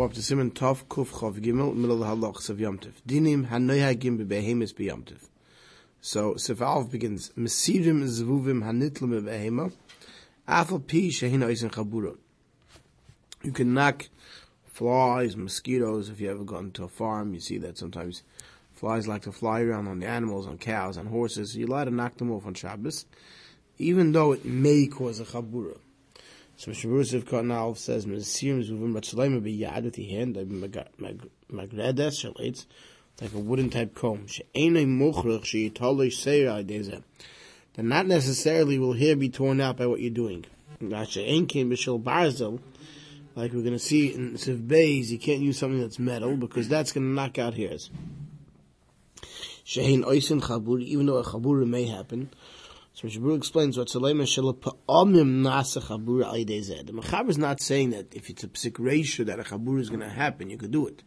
We're up to Simon Tov Kuf Chav Gimel, middle of. So Alf begins, Mesirim zvuvim hanitlim. You can knock flies, mosquitoes, if you ever gone to a farm, you see that sometimes flies like to fly around on the animals, on cows, on horses, You like to knock them off on Shabbos, even though it may cause a chabura. So Mishnah Karnal says, "Mesirim zuvim ratzaleim biyad with the hand, magredes shalates, like a wooden type comb. She'enei mochrach she'yitalei seir ideza. That not necessarily will hair be torn out by what you're doing. She'en kin b'shel barzel, like we're going to see in Siv you can't use something that's metal because that's going to knock out hairs. Shehin oisin chabur, even though a chabur may happen. So Mishabur explains what Salema Shalapa'amim Nasa Chabur Aidezed. The Mechaber is not saying that if it's a psik reisha that a Chabur is going to happen, you could do it.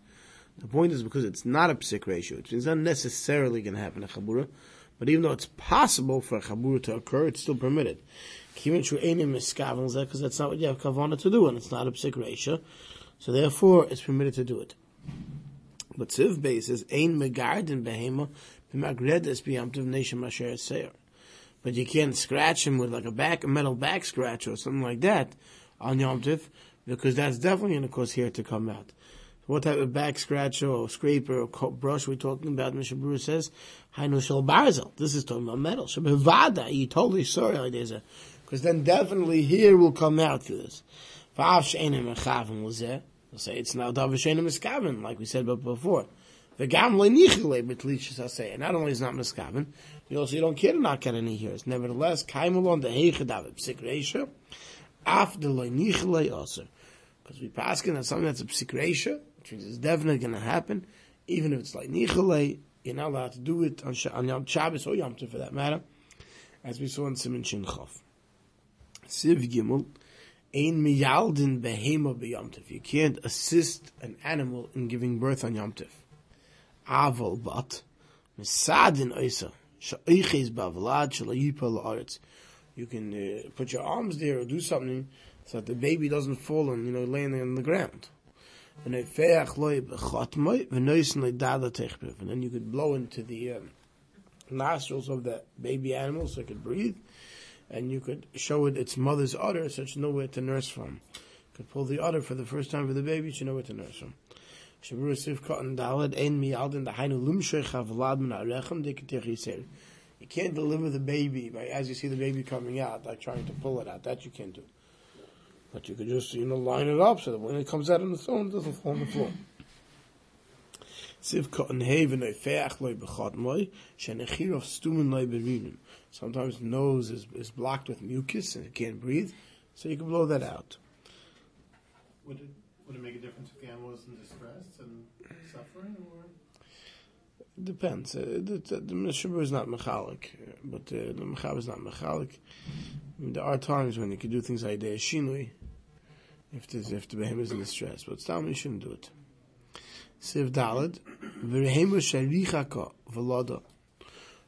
The point is because it's not a psik reisha, it's not necessarily going to happen a Chabura, but even though it's possible for a Chabura to occur, it's still permitted. Because that's not what you have Kavana to do, and it's not a psik reisha, so therefore it's permitted to do it. But Siv Bay says, Ein Megardin Behema, B'magredes B'yamtiv Nation Masher Seir but you can't scratch him with like a back a metal back scratch or something like that on Yom Tif, because that's definitely going to cause hair to come out. What type of back scratcher or scraper or brush we're talking about? Mishnah Berurah says, "Hainu shel barzel." This is talking about metal. Shebevada, you totally sorry like there's a, because then definitely hair will come out through this. Va'af she'enim echavim lezeh. We'll say it's now davar she'enim eskavim, like we said before. V'gam le'nichile b'tlishas aseh. Not only is not miskavim, you also don't care to not get any hairs. Nevertheless, kaimulon the heichad av psik reisha, af de le'nichile also. Because we paskin that something that's a psik reisha, which means it's definitely going to happen, even if it's like nichile, you're not allowed to do it on, on Yom Shabbos or Yom Tov for that matter, as we saw in Simon Shin Chof. Siv Gimel, Ein miyaldin behema b'Yom Tov. You can't assist an animal in giving birth on Yom Tov aval bat misadin oisa shaiches bavlad laaretz. You can uh, put your arms there or do something so that the baby doesn't fall and you know laying on the ground. And then you could blow into the um, nostrils of the baby animal so it could breathe, and you could show it its mother's udder so it's nowhere to nurse from. You could pull the udder for the first time for the baby, so you know where to nurse from. You can't deliver the baby by as you see the baby coming out, like trying to pull it out. That you can't do. But you could just you know line it up so that when it comes out on the phone, it doesn't fall on the floor. Sometimes the nose is, is blocked with mucus and it can't breathe, so you can blow that out. Would it would it make a difference if the animal was in distress and suffering, or? It depends. Uh, the the, the is not mechalik, but uh, the Mechab is not mechalik. I mean, there are times when you can do things like the shinui, if this, if the behemoth is in distress, but still you shouldn't do it. Siv Dalad, v'rehemu sharichaka v'loda.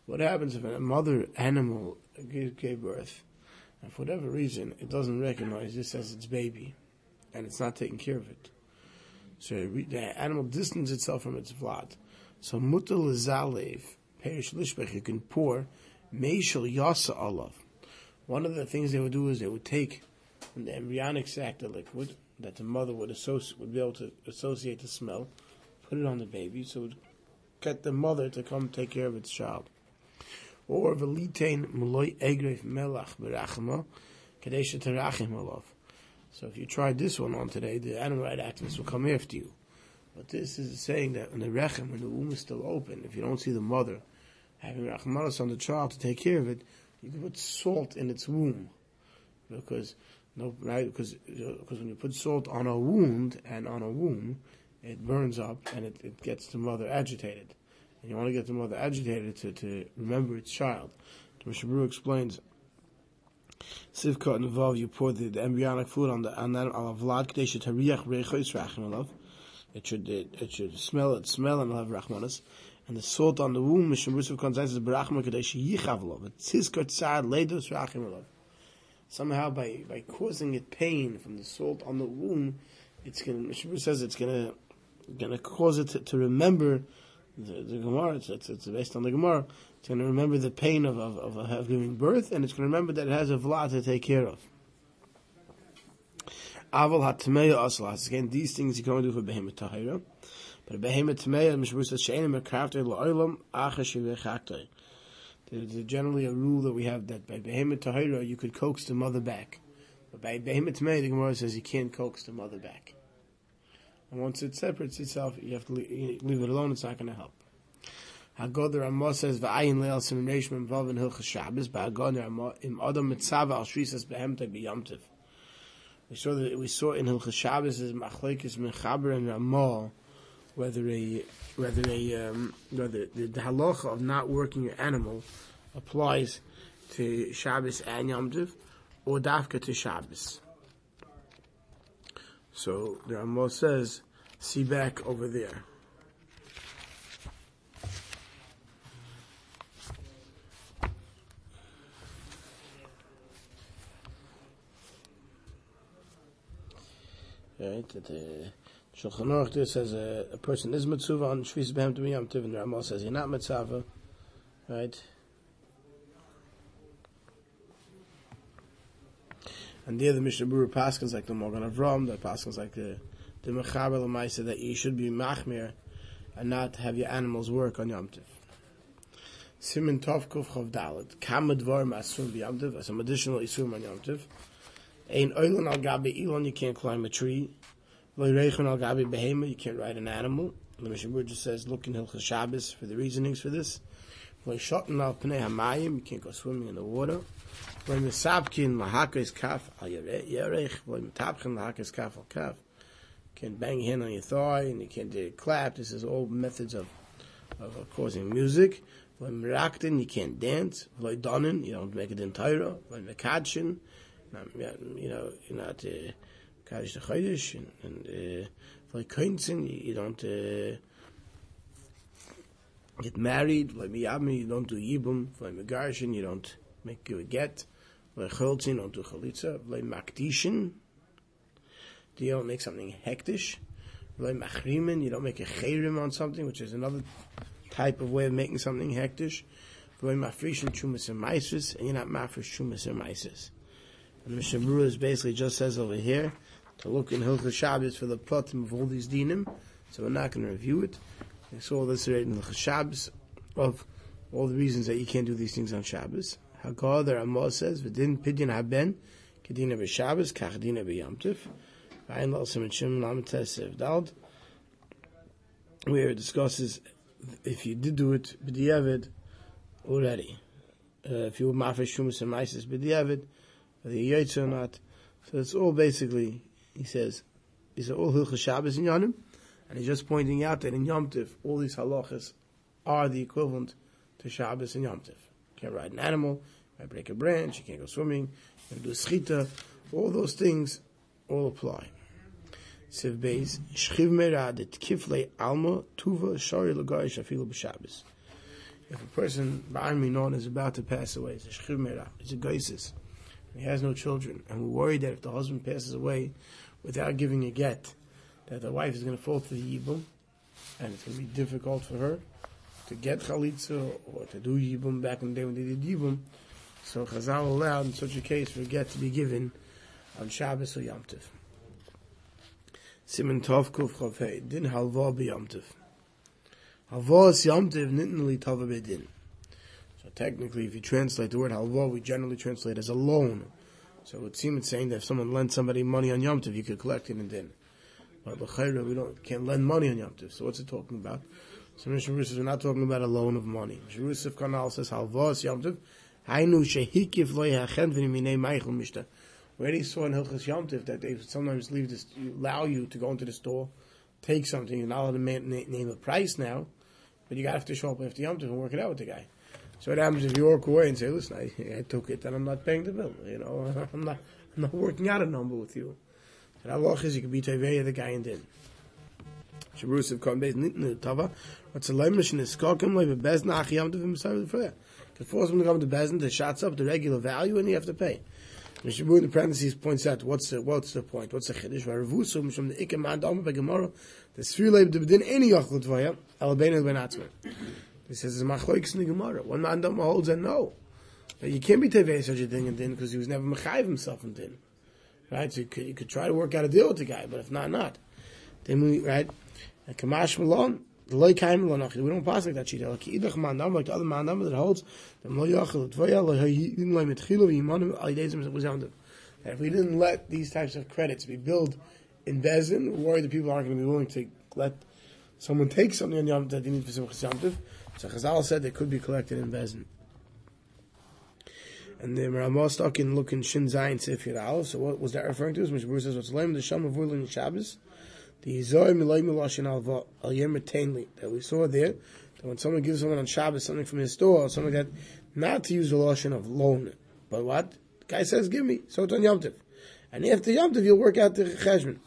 What happens if a mother animal gave birth, and for whatever reason it doesn't recognize this as its baby? And it's not taking care of it. So the animal distances itself from its vlad. So mutal zalev perish lishbech you can pour meishel yasa olav. One of the things they would do is they would take the embryonic sac, the liquid that the mother would associate would be able to associate the smell, put it on the baby, so it would get the mother to come take care of its child. Or velitain muloy egref melach berachma kadesha terachim olav. So if you tried this one on today, the animal right activists will come after you. But this is saying that in the rechem, when the womb is still open, if you don't see the mother having rachmanas on the child to take care of it, you can put salt in its womb, because no right because because uh, when you put salt on a wound and on a womb, it burns up and it, it gets the mother agitated, and you want to get the mother agitated to, to remember its child. Mishabru explains Sivka and Vav, you pour the, the, embryonic fluid on the on that on vlad kadesh tariach reichos rachmanov. It should it, it should smell it smell and have rachmanas. And the salt on the womb, Mishum Rusav consensus berachma kadesh yichavlov. It's tzizkar tzad leidos rachmanov. Somehow by by causing it pain from the salt on the womb, it's going. Mishnah says it's going to cause it to, to remember the, the Gemara. It's, it's, it's based on the Gemara. It's going to remember the pain of, of, of, of giving birth, and it's going to remember that it has a vla to take care of. Aval. Again, these things you can only do for behemoth tahira. But behemoth tameya, Mishnah says she'enim ekrafte la'olam achash yivechakte. There's generally a rule that we have that by behemoth tahira you could coax the mother back. But by behemoth tameya, the Gemara says you can't coax the mother back. Once it separates itself, you have to leave, it alone. It's not going to help. Says leil sim reishim involved in Shabbos. Im adam al shrisas biyamtiv. We saw that we saw in hilchas Shabbos is machlekes mechaber and Ramah whether a whether a um, whether the, the halacha of not working your animal applies to Shabbos and Yom Tov or dafka to Shabbos. So the Ramah says, see back over there. Right, the uh, Shulchan Aruch there says a, a person is mitzvah on Shvis Behem to Yom Tov, and the Ramah says you're not mitzvah, right? And the other Mishnah Berurah Paskins like the Morgan of Rom, the Paskins like the the Mechaber Lamaisa that you should be machmir and not have your animals work on Yom Tov. Simin Tov Kuf Chav Dalet Kam Dvar Masur Yom Tov some additional Isur on Yom Tov. Ein Oilan Al Gabi Elon you can't climb a tree. Lo Al Gabi Behema you can't ride an animal. The Mishnah just says look in Hilchas Shabbos for the reasonings for this. Lo Al Pnei Hamayim you can't go swimming in the water. Lo Misabkin Lahakes Kaf Al Yerech Lo Mitapchen Lahakes Kaf Al Kaf can bang your hand on your thigh and you can do clap. This is all methods of, of, causing music. When miraktin, you can't dance. V'loy donin, you don't make it in Torah. When mekadshin, you know, you're not kaddish the chodesh, and, uh, koinzin, you, don't uh, get married. V'loy miyabmi, you don't do yibum. V'loy megarshin, you don't make you a get. V'loy cholzin, you don't do chalitza. V'loy makdishin, you don't make something hektish. You don't make a chayrim on something, which is another type of way of making something hektish. And you're not mafresh chumas and maisis. And Mishnah basically just says over here to look in Hilchah Shabbos for the platim of all these dinim. So we're not going to review it. We saw this right in the Shabbos of all the reasons that you can't do these things on Shabbos. The Ramah says, "V'din pidyon haben kedina b'Shabbos kachdina b'Yom And where it discusses if you did do it b'diavad already. Uh, if you were mafish shumas and maisis b'diavad, whether you yaitz or not. So it's all basically, he says, these are all hilchas Shabbos in Yonim, and he's just pointing out that in Yom Tiv, all these halachas are the equivalent to Shabbos and Yom Tiv. You can't ride an animal, you can't break a branch, you can't go swimming, you can't do schita, all those things all apply. Siv Beis, Shchiv Meradet, Kifle Alma, Tuva, Shari Shafilu. If a person, Ba'an Minon, is about to pass away, it's a Shchiv Merad, it's a Geisis, he has no children, and we're worried that if the husband passes away without giving a get, that the wife is going to fall to the Yibum, and it's going to be difficult for her to get Chalitza or to do Yibum back in the day when they did Yibum. So Chazal allowed in such a case for a get to be given on Shabbos or Yom Tov. Simon Tov Kuf Chavei, Din Halva B'Yom Tov. Halva is Yom Tov, Nitnali Tava B'Din. So technically, if you translate the word halva, we generally translate as a loan. So it would seem it's saying that if someone lends somebody money on Yom Tov, you could collect it in din. But l'chayra, we don't can't lend money on Yom Tov. So what's it talking about? So Mishnah says we're not talking about a loan of money. Mishnah Kanal says halva is Yom Tov. Hainu shehikif lo yachen v'niminei meichel mishta. We already saw in Hilchas Yom Tov that they sometimes leave this, allow you to go into the store, take something, you're not allowed to name a price now, but you got to have to show up after Yom Tov and work it out with the guy. So what happens if you walk away and say, listen, I, I took it and I'm not paying the bill, you know, I'm not, I'm not working out a number with you. And Allah is, you can be Teveya the guy in din. Shabrus come based nitn tava, what's a lemnish is skokim like bez nach yom to him sorry for that. To force him to come to bezin, the shots up the regular value and you have to pay. Mishabu in the parentheses points out what's the what's the point, what's the chiddush? Varavusu from the ikem adam by Gemara, the sphere leib the bedin any yachlut vaya alabena ben atzmer. He says it's machloiks in the Gemara. One man dama holds and no, that you can't be tevei such a thing in din because he was never mechayiv himself in din, right? So you could, you could try to work out a deal with the guy, but if not, not. Then we right, kamash malon. The loy kaim lo nach. We don't pass like that shit. Like idach man dam like the other man dam that holds the lo yachel tvaya lo hayim lo mit chilu yimanim al yedezim was on And if we didn't let these types of credits be billed in Bezin, we're worried that people aren't going to be willing to let someone take something on Yom that they need for Simchas Yom. So Chazal said they could be collected in Bezin. And the Ramah stuck in looking Shin Zayin Sifir Al. So what was that referring to? Bruce says, what's the of the Sham of Wurlin Shabbos? The Zoy Milay Milashin Al Al Yem that we saw there, that when someone gives someone on Shabbos something from his store or something like that, not to use the Lashon of loan, but what? The guy says, give me, so it's on Yom Tov. And after Yom Tov, you'll work out the Cheshman.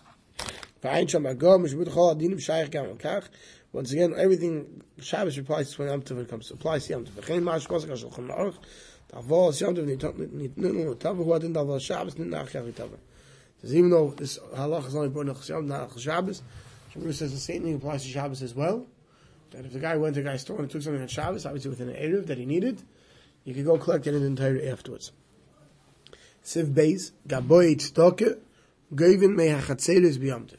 Once again, everything Shabbos applies to Yom Tov when comes applies to Yom Tov. V'chein ma'ash pasuk ha'shulchan aruch, ta'avol Yom Tov nitnu tava hu adin ta'avol Shabbos nitnu achyav tava. Says even though this halach is only brought in Shabbos, Shabbos, Shabbos says the same thing applies to Shabbos as well. That if the guy went to a guy's store and took something on Shabbos, obviously within an Erev that he needed, you could go collect it in the entire afterwards. Siv Beis, Gaboy Tztoke, Gavin Mehachatzeres B'yamtiv.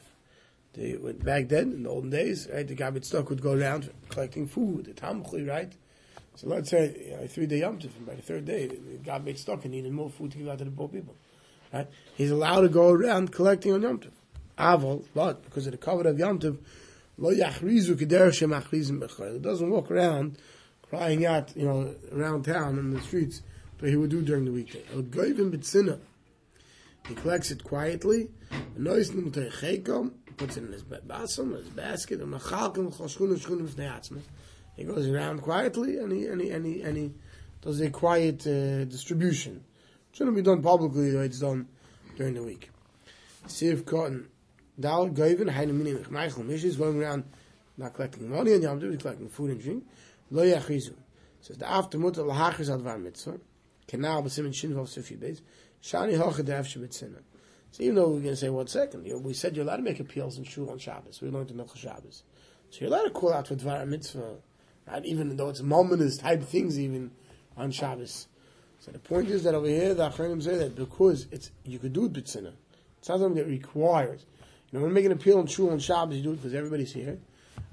They went back then, in the olden days, right, the Gaboy Tztoke would go around collecting food, the Tamchli, right? So let's say, you know, three day Yamtiv, and by the third day, the Gaboy Tztoke needed more food to give out to the poor people. Right? He's allowed to go around collecting on Yom Tov. Aval, but because of the cover of Yom Tov, lo yachrizu keder shemachrizim b'chayil. He doesn't walk around crying out, you know, around town in the streets, but he would do during the weekday. El goyvim b'tzina. He collects it quietly, puts it in his basom, his basket, and he goes around quietly and he, and he, and he, and he does a quiet uh, distribution. Shouldn't be done publicly, though it's done during the week. Siv Cotton. Dal Goyven, Heine Minim Michael Mish is going around not collecting money and Yom Tov, he's collecting food and drink. Lo Yachizu. Says the after mutter lahachis advar mitzvah. Kenal b'simin shin v'ov sufi beis. Shani hocha de'af shebitzina. So even though we're going to say one second, we said you're allowed to make appeals in shul on Shabbos. We learned in Nocha Shabbos. So you're allowed to call out for dvar mitzvah, right? even though it's momentous type things even on Shabbos. So the point is that over here, the Achronim say that because it's, you could do it b'tzina. It's not something that requires. You know, when you make an appeal on Shul and Shabbos, you do it because everybody's here.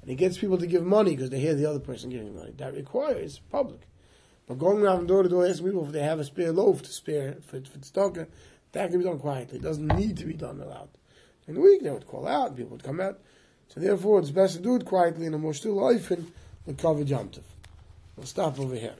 And it gets people to give money because they hear the other person giving money. That requires public. But going around door to door asking people if they have a spare loaf to spare for, for tzedakah, that can be done quietly. It doesn't need to be done aloud. In the week, they would call out, people would come out. So therefore, it's best to do it quietly in a more still life and the covered yomtiv. We'll stop over here.